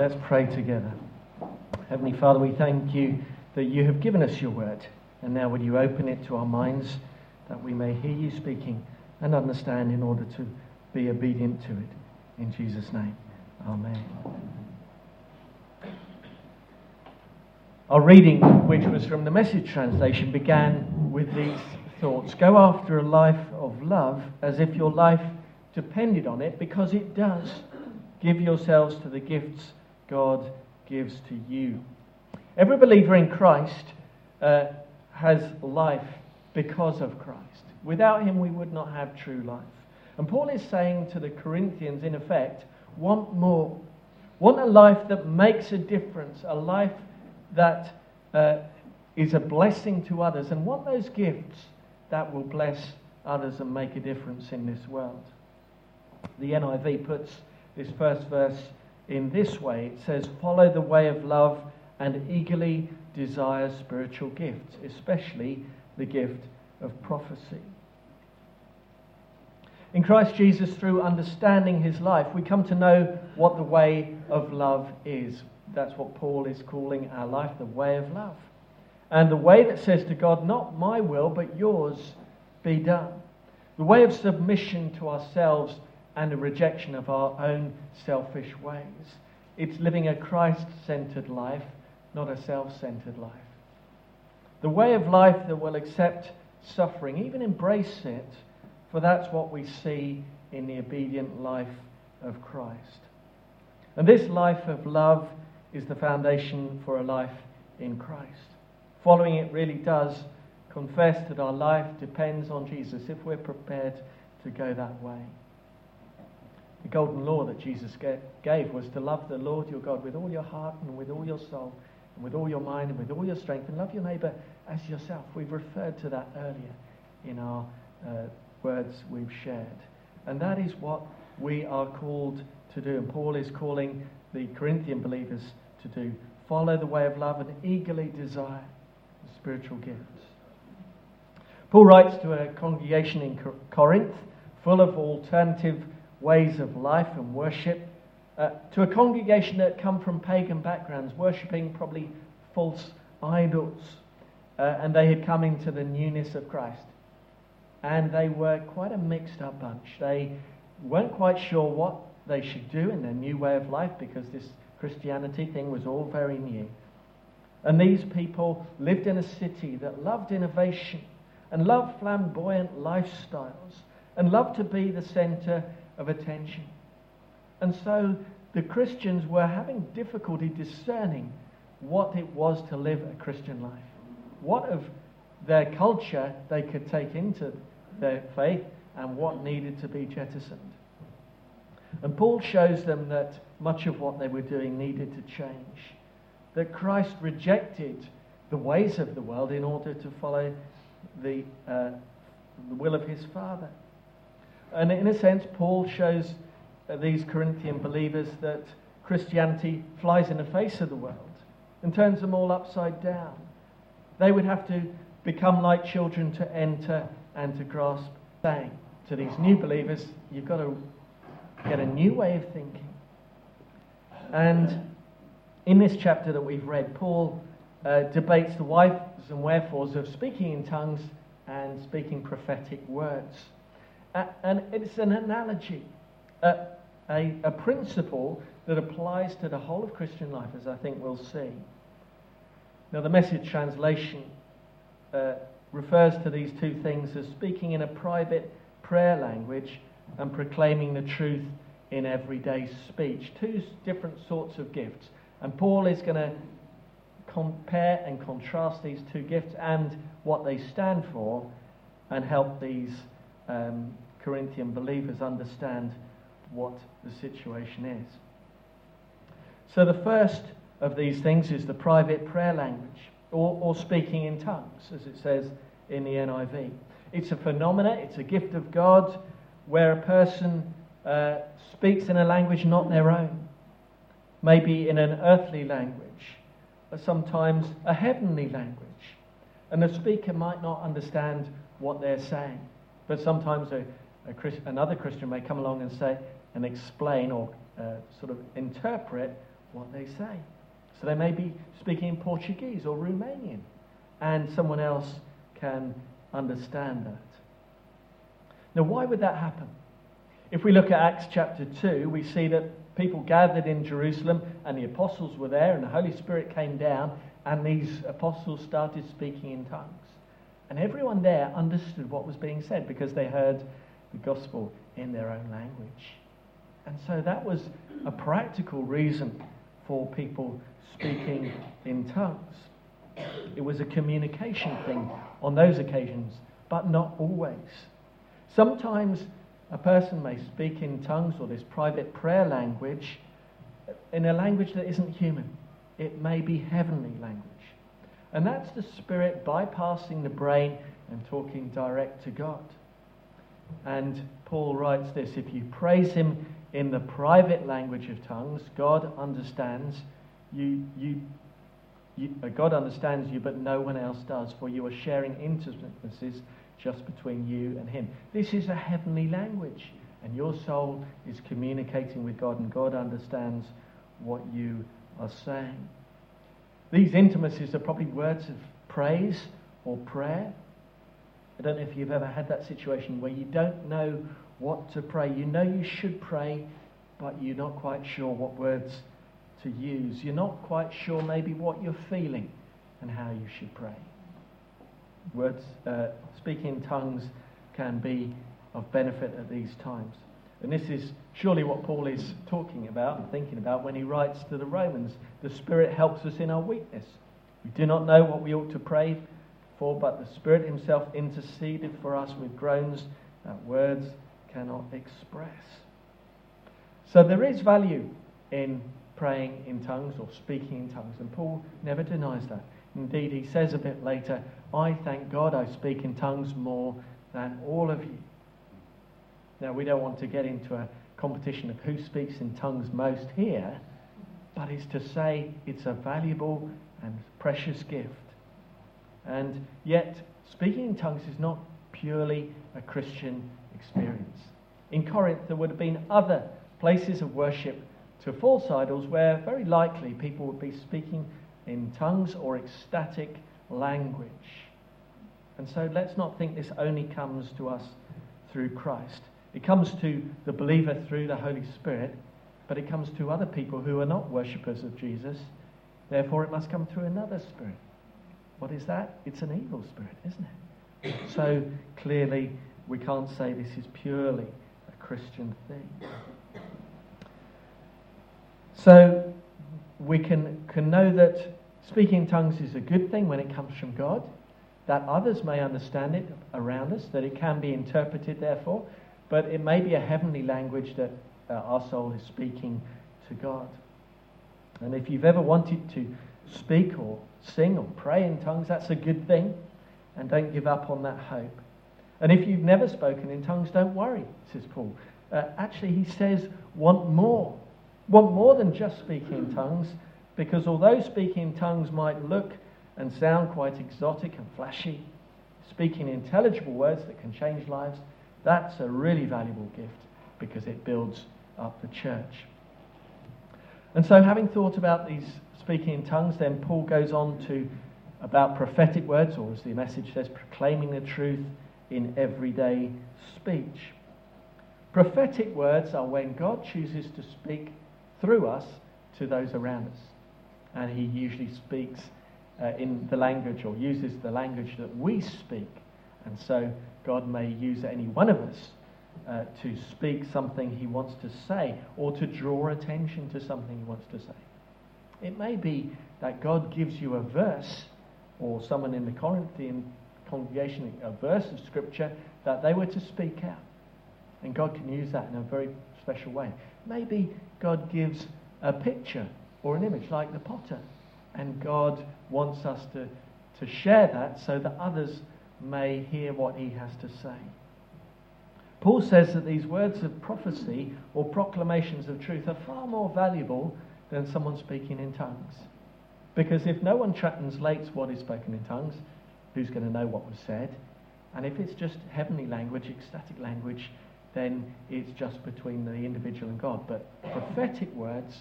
Let's pray together. Heavenly Father, we thank you that you have given us your word. And now, would you open it to our minds that we may hear you speaking and understand in order to be obedient to it. In Jesus' name, Amen. Our reading, which was from the message translation, began with these thoughts Go after a life of love as if your life depended on it, because it does. Give yourselves to the gifts God gives to you. Every believer in Christ uh, has life because of Christ. Without him, we would not have true life. And Paul is saying to the Corinthians, in effect, want more. Want a life that makes a difference, a life that uh, is a blessing to others, and want those gifts that will bless others and make a difference in this world. The NIV puts this first verse in this way it says, Follow the way of love and eagerly desire spiritual gifts, especially the gift of prophecy. In Christ Jesus, through understanding his life, we come to know what the way of love is. That's what Paul is calling our life, the way of love. And the way that says to God, Not my will, but yours be done. The way of submission to ourselves and a rejection of our own selfish ways. It's living a Christ centered life, not a self centered life. The way of life that will accept suffering, even embrace it, for that's what we see in the obedient life of Christ. And this life of love is the foundation for a life in Christ. Following it really does confess that our life depends on Jesus if we're prepared to go that way. The golden law that Jesus gave was to love the Lord your God with all your heart and with all your soul and with all your mind and with all your strength and love your neighbour as yourself. We've referred to that earlier in our uh, words we've shared. And that is what we are called to do. And Paul is calling the Corinthian believers to do. Follow the way of love and eagerly desire the spiritual gifts. Paul writes to a congregation in Corinth full of alternative ways of life and worship, uh, to a congregation that come from pagan backgrounds, worshipping probably false idols. Uh, and they had come into the newness of Christ. And they were quite a mixed up bunch. They weren't quite sure what they should do in their new way of life because this Christianity thing was all very new. And these people lived in a city that loved innovation and loved flamboyant lifestyles and loved to be the center of attention. And so the Christians were having difficulty discerning what it was to live a Christian life. What of their culture they could take into their faith and what needed to be jettisoned. And Paul shows them that much of what they were doing needed to change. That Christ rejected the ways of the world in order to follow the, uh, the will of his Father. And in a sense, Paul shows uh, these Corinthian believers that Christianity flies in the face of the world and turns them all upside down. They would have to become like children to enter and to grasp. Saying to these new believers, you've got to get a new way of thinking. And in this chapter that we've read, Paul uh, debates the whys and wherefores of speaking in tongues and speaking prophetic words. And it's an analogy, uh, a, a principle that applies to the whole of Christian life, as I think we'll see. Now, the message translation uh, refers to these two things as speaking in a private prayer language and proclaiming the truth in everyday speech. Two different sorts of gifts. And Paul is going to compare and contrast these two gifts and what they stand for and help these um, Corinthian believers understand what the situation is. So, the first of these things is the private prayer language, or, or speaking in tongues, as it says in the NIV. It's a phenomena, it's a gift of God where a person uh, speaks in a language not their own, maybe in an earthly language, or sometimes a heavenly language. And the speaker might not understand what they're saying, but sometimes a, a another Christian may come along and say and explain or uh, sort of interpret what they say. So they may be speaking in Portuguese or Romanian, and someone else can understand that. Now, why would that happen? If we look at Acts chapter 2, we see that people gathered in Jerusalem and the apostles were there, and the Holy Spirit came down, and these apostles started speaking in tongues. And everyone there understood what was being said because they heard the gospel in their own language. And so that was a practical reason for people speaking in tongues. It was a communication thing on those occasions, but not always. Sometimes a person may speak in tongues or this private prayer language in a language that isn't human. It may be heavenly language. And that's the Spirit bypassing the brain and talking direct to God. And Paul writes this if you praise Him in the private language of tongues, God understands you, you, you, uh, God understands you, but no one else does, for you are sharing intimacies just between you and Him. This is a heavenly language, and your soul is communicating with God, and God understands what you are saying. These intimacies are probably words of praise or prayer. I don't know if you've ever had that situation where you don't know what to pray. You know you should pray, but you're not quite sure what words to use. You're not quite sure maybe what you're feeling and how you should pray. Words, uh, speaking in tongues can be of benefit at these times. And this is surely what Paul is talking about and thinking about when he writes to the Romans. The Spirit helps us in our weakness. We do not know what we ought to pray for, but the Spirit Himself interceded for us with groans that words cannot express. So there is value in praying in tongues or speaking in tongues, and Paul never denies that. Indeed, he says a bit later, I thank God I speak in tongues more than all of you. Now, we don't want to get into a competition of who speaks in tongues most here, but it's to say it's a valuable and precious gift. And yet, speaking in tongues is not purely a Christian experience. In Corinth, there would have been other places of worship to false idols where very likely people would be speaking in tongues or ecstatic language. And so let's not think this only comes to us through Christ. It comes to the believer through the Holy Spirit, but it comes to other people who are not worshippers of Jesus. Therefore, it must come through another spirit. What is that? It's an evil spirit, isn't it? So clearly, we can't say this is purely a Christian thing. So we can, can know that speaking in tongues is a good thing when it comes from God, that others may understand it around us, that it can be interpreted, therefore, but it may be a heavenly language that uh, our soul is speaking to God. And if you've ever wanted to speak or sing or pray in tongues, that's a good thing. And don't give up on that hope. And if you've never spoken in tongues, don't worry, says Paul. Uh, actually, he says, want more. Want more than just speaking in tongues, because although speaking in tongues might look and sound quite exotic and flashy, speaking intelligible words that can change lives, that's a really valuable gift because it builds up the church. And so, having thought about these speaking in tongues, then Paul goes on to about prophetic words, or as the message says, proclaiming the truth in everyday speech. Prophetic words are when God chooses to speak through us to those around us. And he usually speaks uh, in the language or uses the language that we speak. And so God may use any one of us uh, to speak something he wants to say or to draw attention to something he wants to say. It may be that God gives you a verse or someone in the Corinthian congregation a verse of scripture that they were to speak out. And God can use that in a very special way. Maybe God gives a picture or an image like the potter. And God wants us to, to share that so that others may hear what he has to say. Paul says that these words of prophecy or proclamations of truth are far more valuable than someone speaking in tongues. Because if no one translates what is spoken in tongues, who's going to know what was said? And if it's just heavenly language, ecstatic language, then it's just between the individual and God. But prophetic words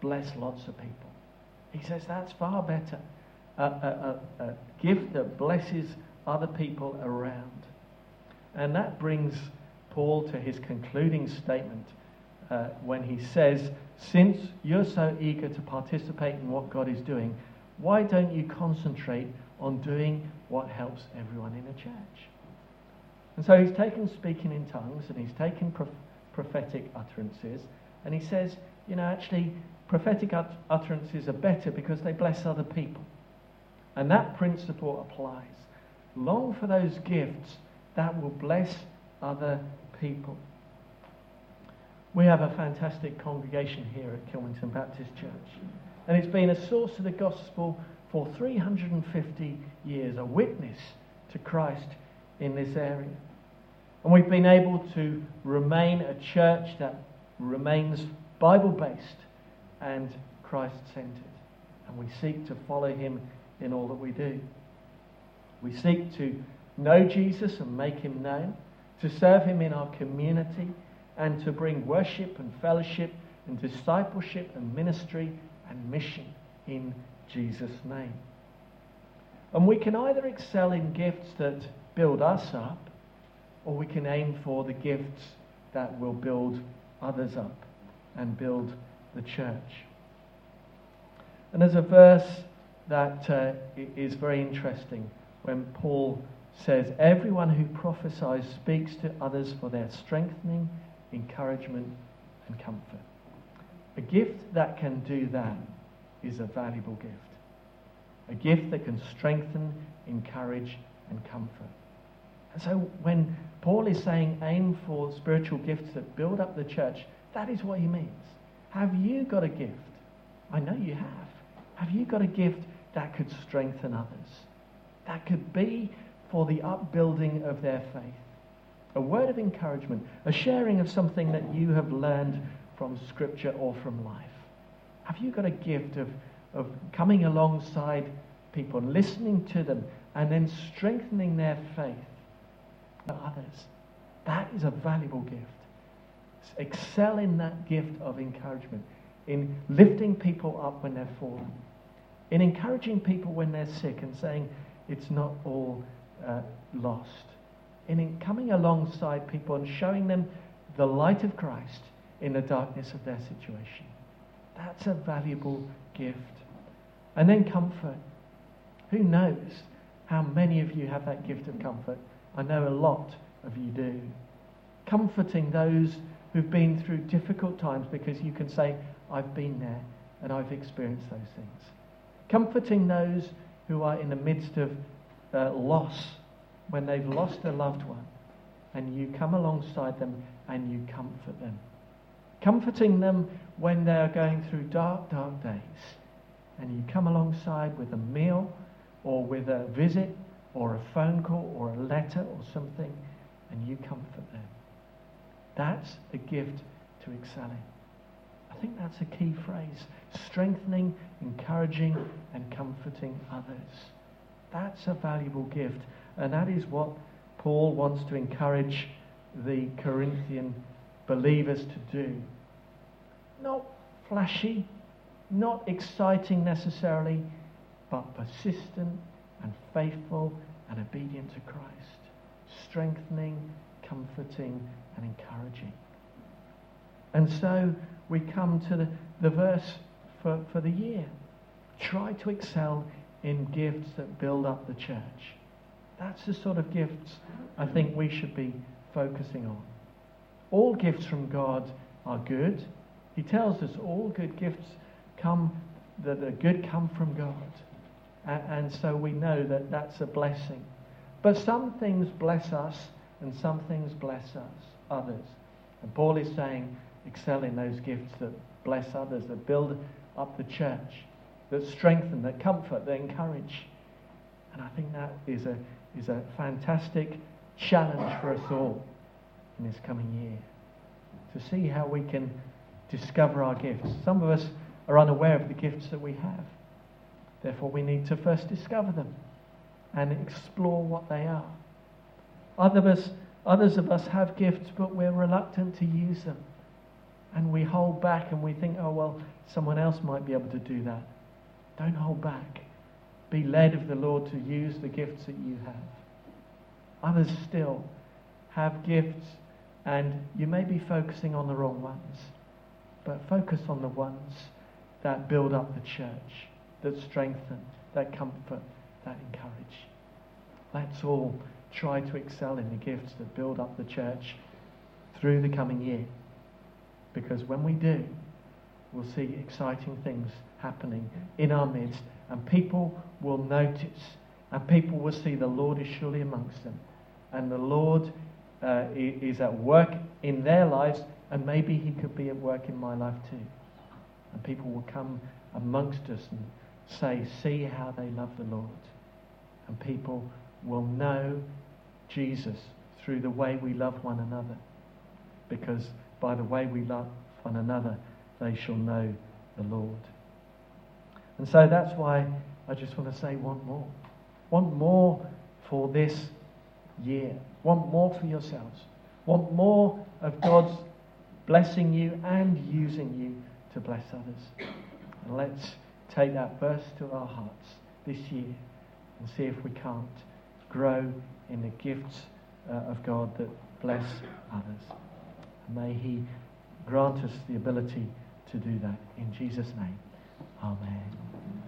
bless lots of people. He says that's far better. A, a, a, a gift that blesses other people around. And that brings Paul to his concluding statement uh, when he says, Since you're so eager to participate in what God is doing, why don't you concentrate on doing what helps everyone in a church? And so he's taken speaking in tongues and he's taken prophetic utterances and he says, you know, actually, prophetic ut- utterances are better because they bless other people. And that principle applies. Long for those gifts that will bless other people. We have a fantastic congregation here at Kilmington Baptist Church. And it's been a source of the gospel for 350 years, a witness to Christ in this area. And we've been able to remain a church that remains Bible based and Christ centered. And we seek to follow him in all that we do. We seek to know Jesus and make him known, to serve him in our community, and to bring worship and fellowship and discipleship and ministry and mission in Jesus' name. And we can either excel in gifts that build us up, or we can aim for the gifts that will build others up and build the church. And there's a verse that uh, is very interesting when Paul says, Everyone who prophesies speaks to others for their strengthening, encouragement, and comfort. A gift that can do that is a valuable gift. A gift that can strengthen, encourage, and comfort. And so when Paul is saying aim for spiritual gifts that build up the church, that is what he means. Have you got a gift? I know you have. Have you got a gift that could strengthen others? That could be for the upbuilding of their faith. A word of encouragement, a sharing of something that you have learned from Scripture or from life. Have you got a gift of, of coming alongside people listening to them and then strengthening their faith to others? That is a valuable gift excel in that gift of encouragement, in lifting people up when they're fallen, in encouraging people when they're sick and saying it's not all uh, lost, in, in coming alongside people and showing them the light of Christ in the darkness of their situation. That's a valuable gift. And then comfort. Who knows how many of you have that gift of comfort? I know a lot of you do. Comforting those who've been through difficult times because you can say, I've been there and I've experienced those things. Comforting those who are in the midst of uh, loss when they've lost a loved one and you come alongside them and you comfort them. Comforting them when they are going through dark, dark days and you come alongside with a meal or with a visit or a phone call or a letter or something and you comfort them. That's a gift to excelling. I think that's a key phrase. Strengthening, encouraging, and comforting others. That's a valuable gift. And that is what Paul wants to encourage the Corinthian believers to do. Not flashy, not exciting necessarily, but persistent and faithful and obedient to Christ. Strengthening, comforting, and encouraging. And so we come to the, the verse for, for the year. Try to excel in gifts that build up the church. That's the sort of gifts I think we should be focusing on. All gifts from God are good. He tells us all good gifts come, that are good come from God. And, and so we know that that's a blessing. But some things bless us and some things bless us others. And Paul is saying, excel in those gifts that bless others, that build up the church, that strengthen, that comfort, that encourage. And I think that is a, is a fantastic challenge for us all in this coming year to see how we can discover our gifts. Some of us are unaware of the gifts that we have. Therefore, we need to first discover them and explore what they are. Others of us have gifts, but we're reluctant to use them. And we hold back and we think, oh, well, someone else might be able to do that. Don't hold back. Be led of the Lord to use the gifts that you have. Others still have gifts, and you may be focusing on the wrong ones, but focus on the ones that build up the church, that strengthen, that comfort, that encourage. Let's all try to excel in the gifts that build up the church through the coming year. Because when we do, we'll see exciting things happening in our midst, and people will notice, and people will see the Lord is surely amongst them, and the Lord uh, is at work in their lives, and maybe He could be at work in my life too. And people will come amongst us and say, See how they love the Lord. And people will know Jesus through the way we love one another. Because by the way we love one another, they shall know the Lord. And so that's why I just want to say one more. One more for this year. Want more for yourselves. Want more of God's blessing you and using you to bless others. And let's take that verse to our hearts this year and see if we can't grow in the gifts uh, of God that bless others. May He grant us the ability to do that. In Jesus' name, Amen.